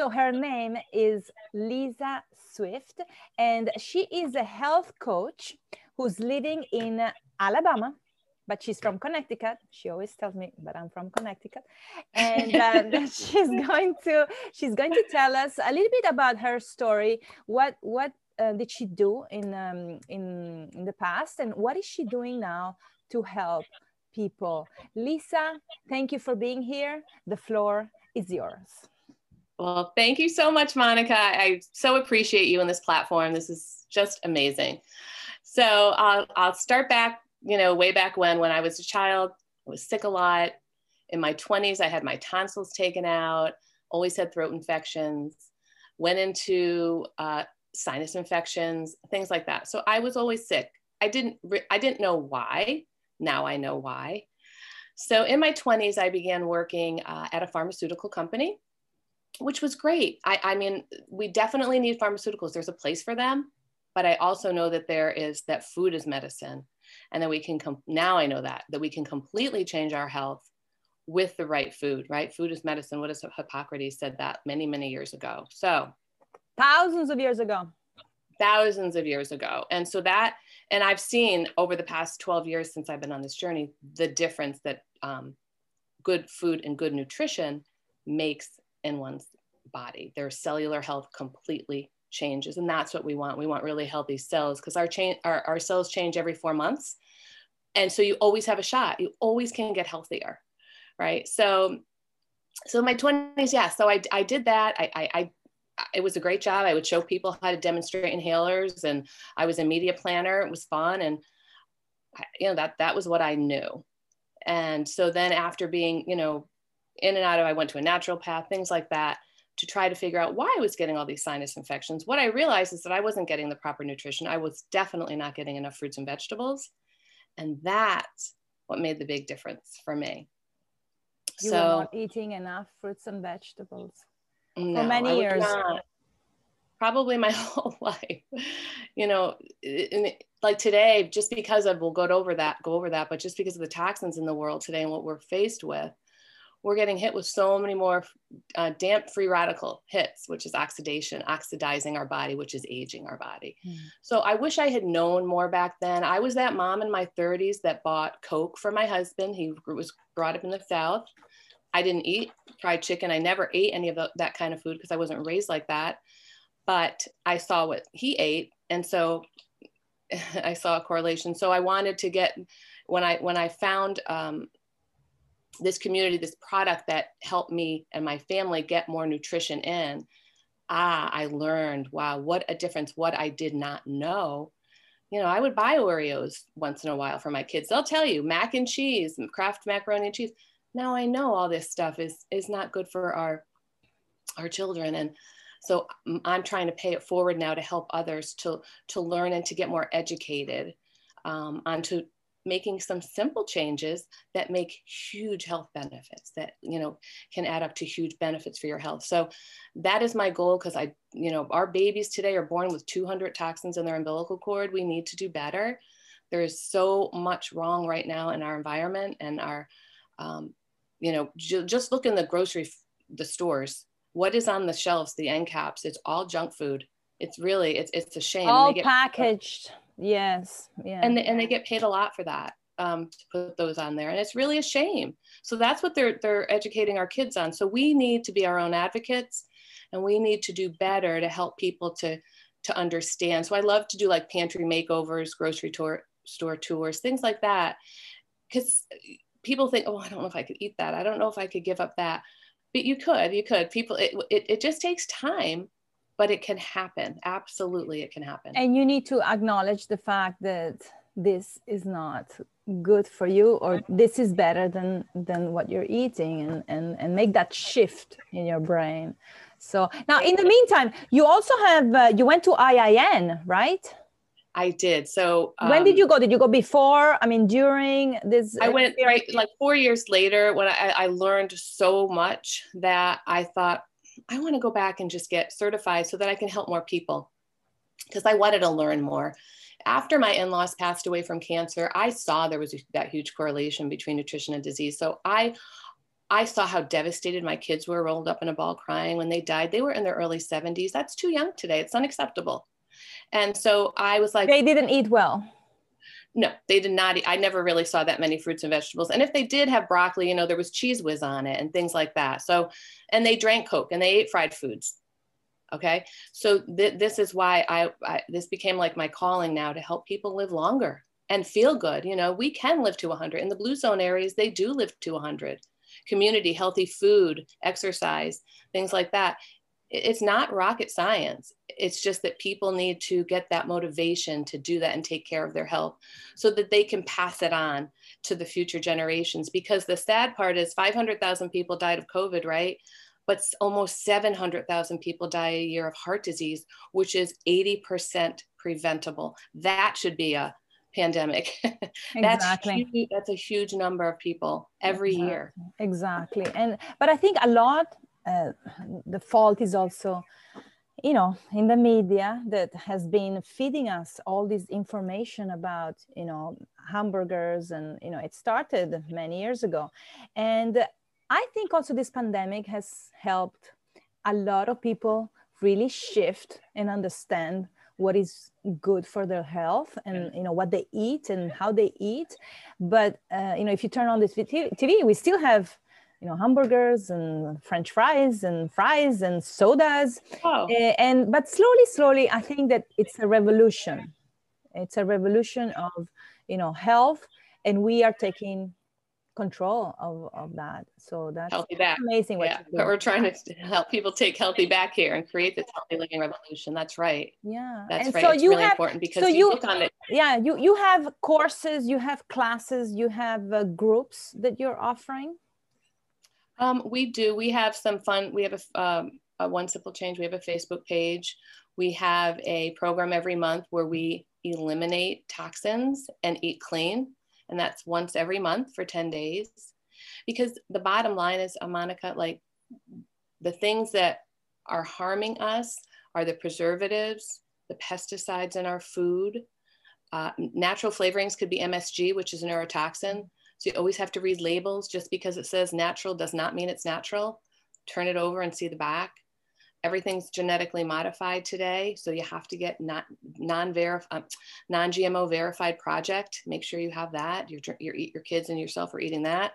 So her name is Lisa Swift, and she is a health coach who's living in Alabama, but she's from Connecticut. She always tells me, but I'm from Connecticut, and uh, she's going to she's going to tell us a little bit about her story. What what uh, did she do in um, in in the past, and what is she doing now to help people? Lisa, thank you for being here. The floor is yours. Well, thank you so much, Monica. I so appreciate you on this platform. This is just amazing. So I'll, I'll start back, you know, way back when, when I was a child, I was sick a lot. In my 20s, I had my tonsils taken out, always had throat infections, went into uh, sinus infections, things like that. So I was always sick. I didn't, I didn't know why. Now I know why. So in my 20s, I began working uh, at a pharmaceutical company which was great. I, I mean, we definitely need pharmaceuticals. There's a place for them, but I also know that there is that food is medicine, and that we can com- now I know that that we can completely change our health with the right food. Right, food is medicine. What is Hippocrates said that many many years ago. So thousands of years ago. Thousands of years ago, and so that and I've seen over the past 12 years since I've been on this journey the difference that um, good food and good nutrition makes in one's body. Their cellular health completely changes. And that's what we want. We want really healthy cells because our, cha- our, our cells change every four months. And so you always have a shot. You always can get healthier. Right. So, so my 20s, yeah. So I, I did that. I, I, I it was a great job. I would show people how to demonstrate inhalers and I was a media planner. It was fun. And you know, that, that was what I knew. And so then after being, you know, in and out of, I went to a naturopath, things like that, to try to figure out why I was getting all these sinus infections. What I realized is that I wasn't getting the proper nutrition. I was definitely not getting enough fruits and vegetables. And that's what made the big difference for me. You so, were not eating enough fruits and vegetables no, for many years. Not. Probably my whole life. You know, in, like today, just because of we'll go over that, go over that, but just because of the toxins in the world today and what we're faced with, we're getting hit with so many more uh, damp free radical hits, which is oxidation, oxidizing our body, which is aging our body. Mm. So I wish I had known more back then. I was that mom in my 30s that bought Coke for my husband. He was brought up in the South. I didn't eat fried chicken. I never ate any of the, that kind of food because I wasn't raised like that. But I saw what he ate. And so I saw a correlation. So I wanted to get, when I, when I found um, this community, this product that helped me and my family get more nutrition in, ah, I learned, wow, what a difference, what I did not know. You know, I would buy Oreos once in a while for my kids. They'll tell you mac and cheese, Kraft macaroni and cheese. Now I know all this stuff is is not good for our our children and so I'm trying to pay it forward now to help others to to learn and to get more educated um, onto making some simple changes that make huge health benefits that you know can add up to huge benefits for your health. So that is my goal because i you know our babies today are born with 200 toxins in their umbilical cord. We need to do better. There is so much wrong right now in our environment and our um, you know ju- just look in the grocery the stores. What is on the shelves the end caps? It's all junk food. It's really it's, it's a shame. All packaged Yes. Yeah. And they, and they get paid a lot for that um, to put those on there, and it's really a shame. So that's what they're they're educating our kids on. So we need to be our own advocates, and we need to do better to help people to to understand. So I love to do like pantry makeovers, grocery tour, store tours, things like that, because people think, oh, I don't know if I could eat that. I don't know if I could give up that. But you could, you could. People, it, it, it just takes time but it can happen. Absolutely, it can happen. And you need to acknowledge the fact that this is not good for you or this is better than than what you're eating and and, and make that shift in your brain so now in the meantime you also have uh, you went to iin right I did. So um, when did um, you go? Did you go before? I mean, during this? I went right like four years later when I, I learned so much that I thought, I want to go back and just get certified so that I can help more people because I wanted to learn more. After my in laws passed away from cancer, I saw there was that huge correlation between nutrition and disease. So I I saw how devastated my kids were, rolled up in a ball crying when they died. They were in their early 70s. That's too young today. It's unacceptable. And so I was like, they didn't eat well. No, they did not. I never really saw that many fruits and vegetables. And if they did have broccoli, you know, there was Cheez Whiz on it and things like that. So, and they drank Coke and they ate fried foods. Okay. So th- this is why I, I, this became like my calling now to help people live longer and feel good. You know, we can live to 100. In the blue zone areas, they do live to 100. Community, healthy food, exercise, things like that. It's not rocket science. It's just that people need to get that motivation to do that and take care of their health so that they can pass it on to the future generations. Because the sad part is 500,000 people died of COVID, right? But almost 700,000 people die a year of heart disease, which is 80% preventable. That should be a pandemic. that's exactly. Huge, that's a huge number of people every exactly. year. Exactly. And but I think a lot uh, the fault is also you know in the media that has been feeding us all this information about you know hamburgers and you know it started many years ago. And i think also this pandemic has helped a lot of people really shift and understand what is good for their health and you know what they eat and how they eat. But uh, you know if you turn on this tv we still have you know hamburgers and french fries and fries and sodas oh. and but slowly slowly i think that it's a revolution it's a revolution of you know health and we are taking control of, of that. So that's healthy back. amazing. yeah, but we're trying to help people take healthy back here and create this healthy living revolution. That's right. Yeah, that's and right. So it's you really have, important because so you, you look on it. Yeah, you you have courses, you have classes, you have uh, groups that you're offering. Um, we do. We have some fun. We have a, um, a one simple change. We have a Facebook page. We have a program every month where we eliminate toxins and eat clean and that's once every month for 10 days. Because the bottom line is, Monica, like the things that are harming us are the preservatives, the pesticides in our food. Uh, natural flavorings could be MSG, which is a neurotoxin. So you always have to read labels. Just because it says natural does not mean it's natural. Turn it over and see the back everything's genetically modified today. So you have to get non-verif- um, non-GMO verified project. Make sure you have that. Your, your, your kids and yourself are eating that.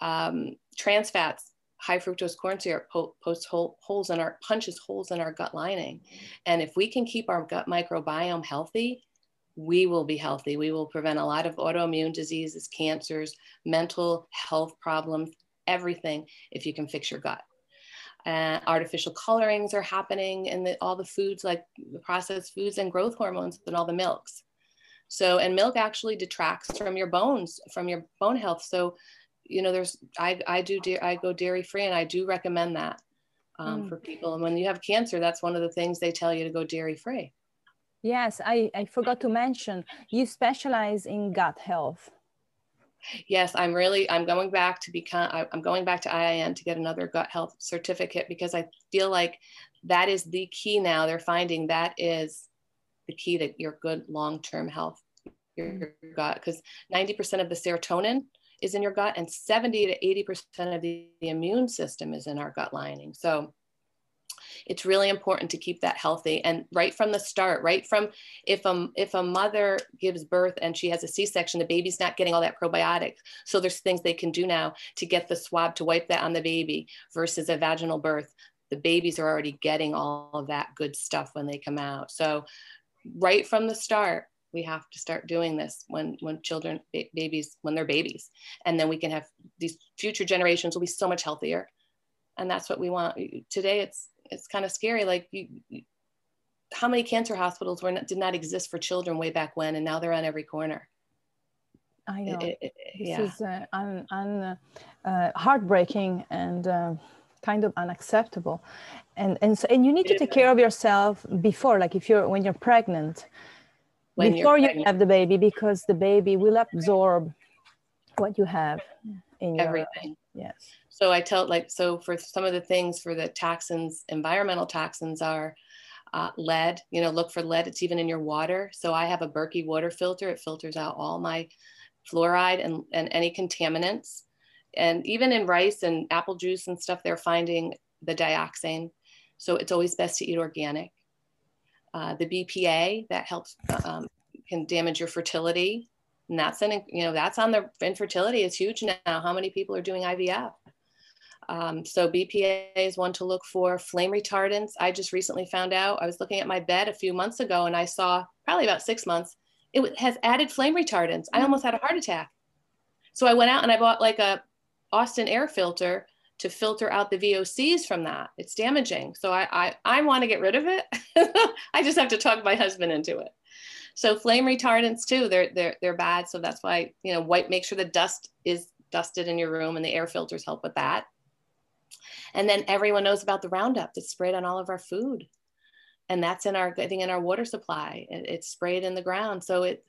Um, trans fats, high fructose corn syrup po- posts hole, holes in our, punches holes in our gut lining. And if we can keep our gut microbiome healthy, we will be healthy. We will prevent a lot of autoimmune diseases, cancers, mental health problems, everything if you can fix your gut. And artificial colorings are happening in the, all the foods like the processed foods and growth hormones and all the milks. So and milk actually detracts from your bones from your bone health. So you know there's i, I do i go dairy free and i do recommend that um, mm. for people. And when you have cancer that's one of the things they tell you to go dairy free yes I, I forgot to mention you specialize in gut health. Yes i'm really i'm going back to become i'm going back to iin to get another gut health certificate because i feel like that is the key now. They're finding that is the key to your good long-term health your gut because 90% of the serotonin is in your gut and 70 to 80% of the, the immune system is in our gut lining. So it's really important to keep that healthy and right from the start right from if a, if a mother gives birth and she has a c-section the baby's not getting all that probiotic. So there's things they can do now to get the swab to wipe that on the baby versus a vaginal birth. The babies are already getting all of that good stuff when they come out. So right from the start we have to start doing this when when children babies when they're babies. And then we can have these future generations will be so much healthier. And that's what we want. Today it's it's kind of scary. Like you, how many cancer hospitals were not, did not exist for children way back when, and now they're on every corner. I know. It, it, this yeah. is uh, un, un, uh, heartbreaking and uh, kind of unacceptable. And and so, and you need to take care of yourself before, like if you're when you're pregnant, when before you pregnant. have the baby, because the baby will absorb what you have in your everything. Yes. So I tell like, so for some of the things for the toxins, environmental toxins are uh, lead, you know, look for lead. It's even in your water. So I have a Berkey water filter. It filters out all my fluoride and, and any contaminants. and even in rice and apple juice and stuff, they're finding the dioxane. So it's always best to eat organic. Uh, the BPA that helps um, can damage your fertility, and that's an you know that's on the infertility is huge now. How many people are doing IVF? Um, so BPA is one to look for. Flame retardants. I just recently found out. I was looking at my bed a few months ago, and I saw probably about six months. It has added flame retardants. I almost had a heart attack. So I went out and I bought like a Austin air filter to filter out the VOCs from that. It's damaging. So I, I, I want to get rid of it. I just have to talk my husband into it. So flame retardants too, they're, they're, they're bad. So that's why, you know, white, make sure the dust is dusted in your room and the air filters help with that. And then everyone knows about the Roundup that's sprayed on all of our food. And that's in our, I think in our water supply, it's sprayed in the ground. So it,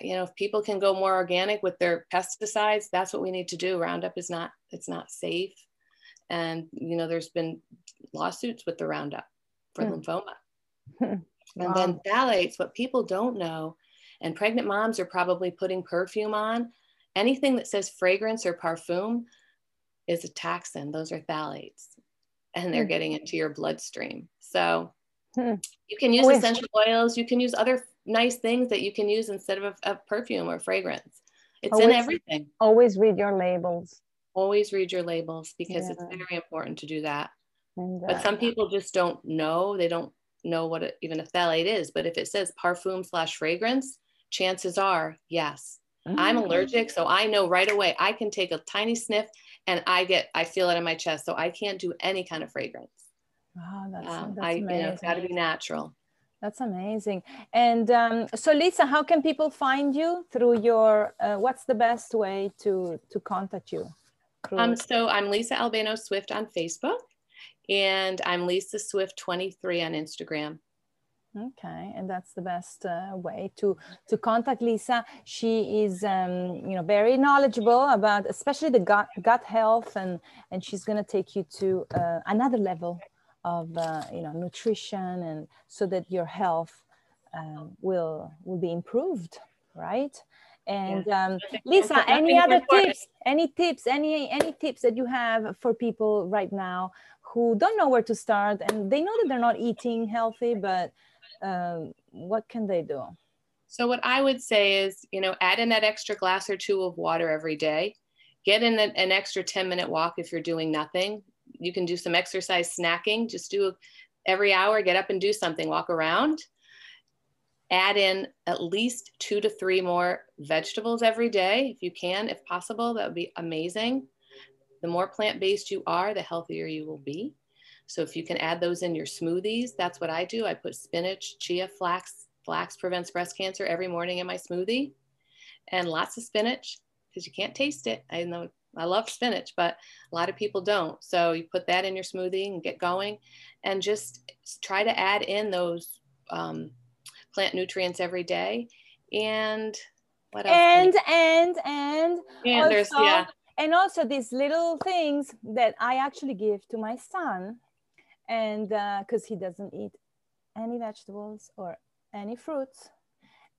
you know, if people can go more organic with their pesticides, that's what we need to do. Roundup is not, it's not safe. And, you know, there's been lawsuits with the Roundup for hmm. lymphoma. and wow. then phthalates, what people don't know, and pregnant moms are probably putting perfume on. Anything that says fragrance or parfum is a toxin. Those are phthalates, and they're hmm. getting into your bloodstream. So hmm. you can use essential oils. You can use other nice things that you can use instead of a, a perfume or fragrance. It's always, in everything. Always read your labels. Always read your labels because yeah. it's very important to do that. And, uh, but some people just don't know. They don't know what it, even a phthalate is. But if it says parfum slash fragrance, chances are yes. Mm-hmm. I'm allergic, so I know right away. I can take a tiny sniff and I get I feel it in my chest. So I can't do any kind of fragrance. Oh, that's, um, that's I amazing. you know it's got to be natural. That's amazing. And um, so, Lisa, how can people find you through your? Uh, what's the best way to to contact you? Um, so I'm Lisa Albano Swift on Facebook, and I'm Lisa Swift 23 on Instagram. Okay, and that's the best uh, way to to contact Lisa. She is, um, you know, very knowledgeable about, especially the gut gut health, and and she's going to take you to uh, another level of uh, you know nutrition and so that your health um, will will be improved right and yeah. um, lisa any other tips any tips any any tips that you have for people right now who don't know where to start and they know that they're not eating healthy but um, what can they do so what i would say is you know add in that extra glass or two of water every day get in an, an extra 10 minute walk if you're doing nothing you can do some exercise snacking. Just do every hour, get up and do something, walk around. Add in at least two to three more vegetables every day, if you can, if possible. That would be amazing. The more plant based you are, the healthier you will be. So if you can add those in your smoothies, that's what I do. I put spinach, chia, flax. Flax prevents breast cancer every morning in my smoothie, and lots of spinach because you can't taste it. I know I love spinach, but a lot of people don't. So you put that in your smoothie and get going and just try to add in those um, plant nutrients every day. And what else? And, and, and, and also, yeah. and also these little things that I actually give to my son. And because uh, he doesn't eat any vegetables or any fruits.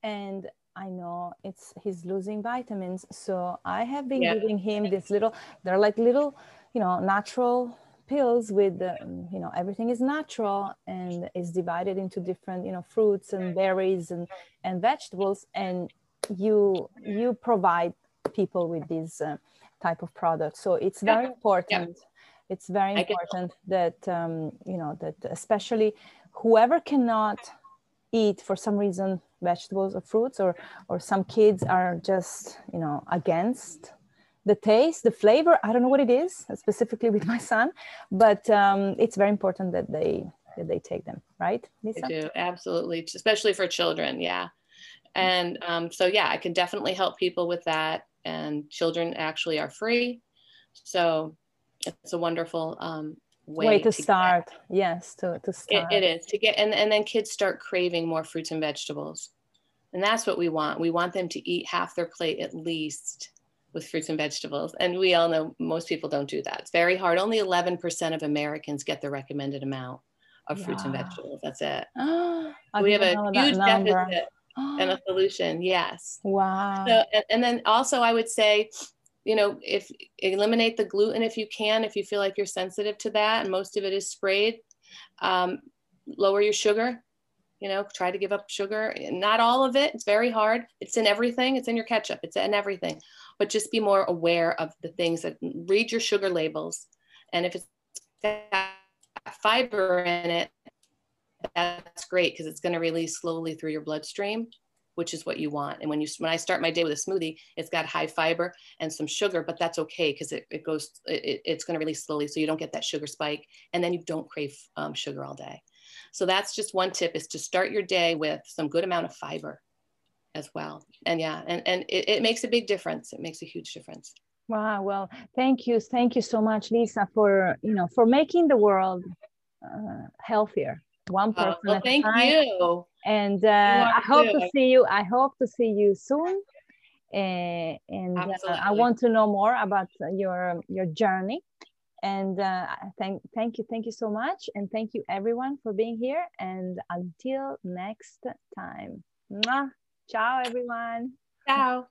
And I know it's he's losing vitamins. So I have been yeah. giving him this little, they're like little, you know, natural pills with, the, you know, everything is natural and is divided into different, you know, fruits and berries and, and vegetables. And you, you provide people with these uh, type of products. So it's very important. Yeah. It's very important that, um, you know, that especially whoever cannot eat for some reason vegetables or fruits or or some kids are just you know against the taste the flavor. I don't know what it is specifically with my son but um, it's very important that they that they take them right Lisa? do. Absolutely. Especially for children. Yeah. And um, so yeah i can definitely help people with that. And children actually are free. So it's a wonderful um, way, way to, to start. Get. yes to, to start it, it is to get and, and then kids start craving more fruits and vegetables. And that's what we want. We want them to eat half their plate at least with fruits and vegetables. And we all know most people don't do that. It's very hard. Only 11% of americans get the recommended amount of yeah. fruits and vegetables. That's it. We have a huge deficit and a solution. Yes. Wow. So, and, and then also i would say you know, if eliminate the gluten if you can, if you feel like you're sensitive to that, and most of it is sprayed. Um, lower your sugar. You know, try to give up sugar. Not all of it. It's very hard. It's in everything. It's in your ketchup. It's in everything. But just be more aware of the things that read your sugar labels, and if it's fiber in it, that's great because it's going to release slowly through your bloodstream which is what you want. And when you when I start my day with a smoothie, it's got high fiber and some sugar, but that's okay because it, it goes it, it's going to release slowly, so you don't get that sugar spike, and then you don't crave um, sugar all day. So that's just one tip: is to start your day with some good amount of fiber as well. And yeah, and and it, it makes a big difference. It makes a huge difference. Wow. Well, thank you, thank you so much, Lisa, for you know for making the world uh, healthier one person. Uh, well, thank time. you. And uh, I hope to see you. I hope to see you soon. Uh, and uh, I want to know more about your your journey. And uh, thank thank you, thank you so much, and thank you everyone for being here. And until next time, Mwah. ciao everyone. Ciao.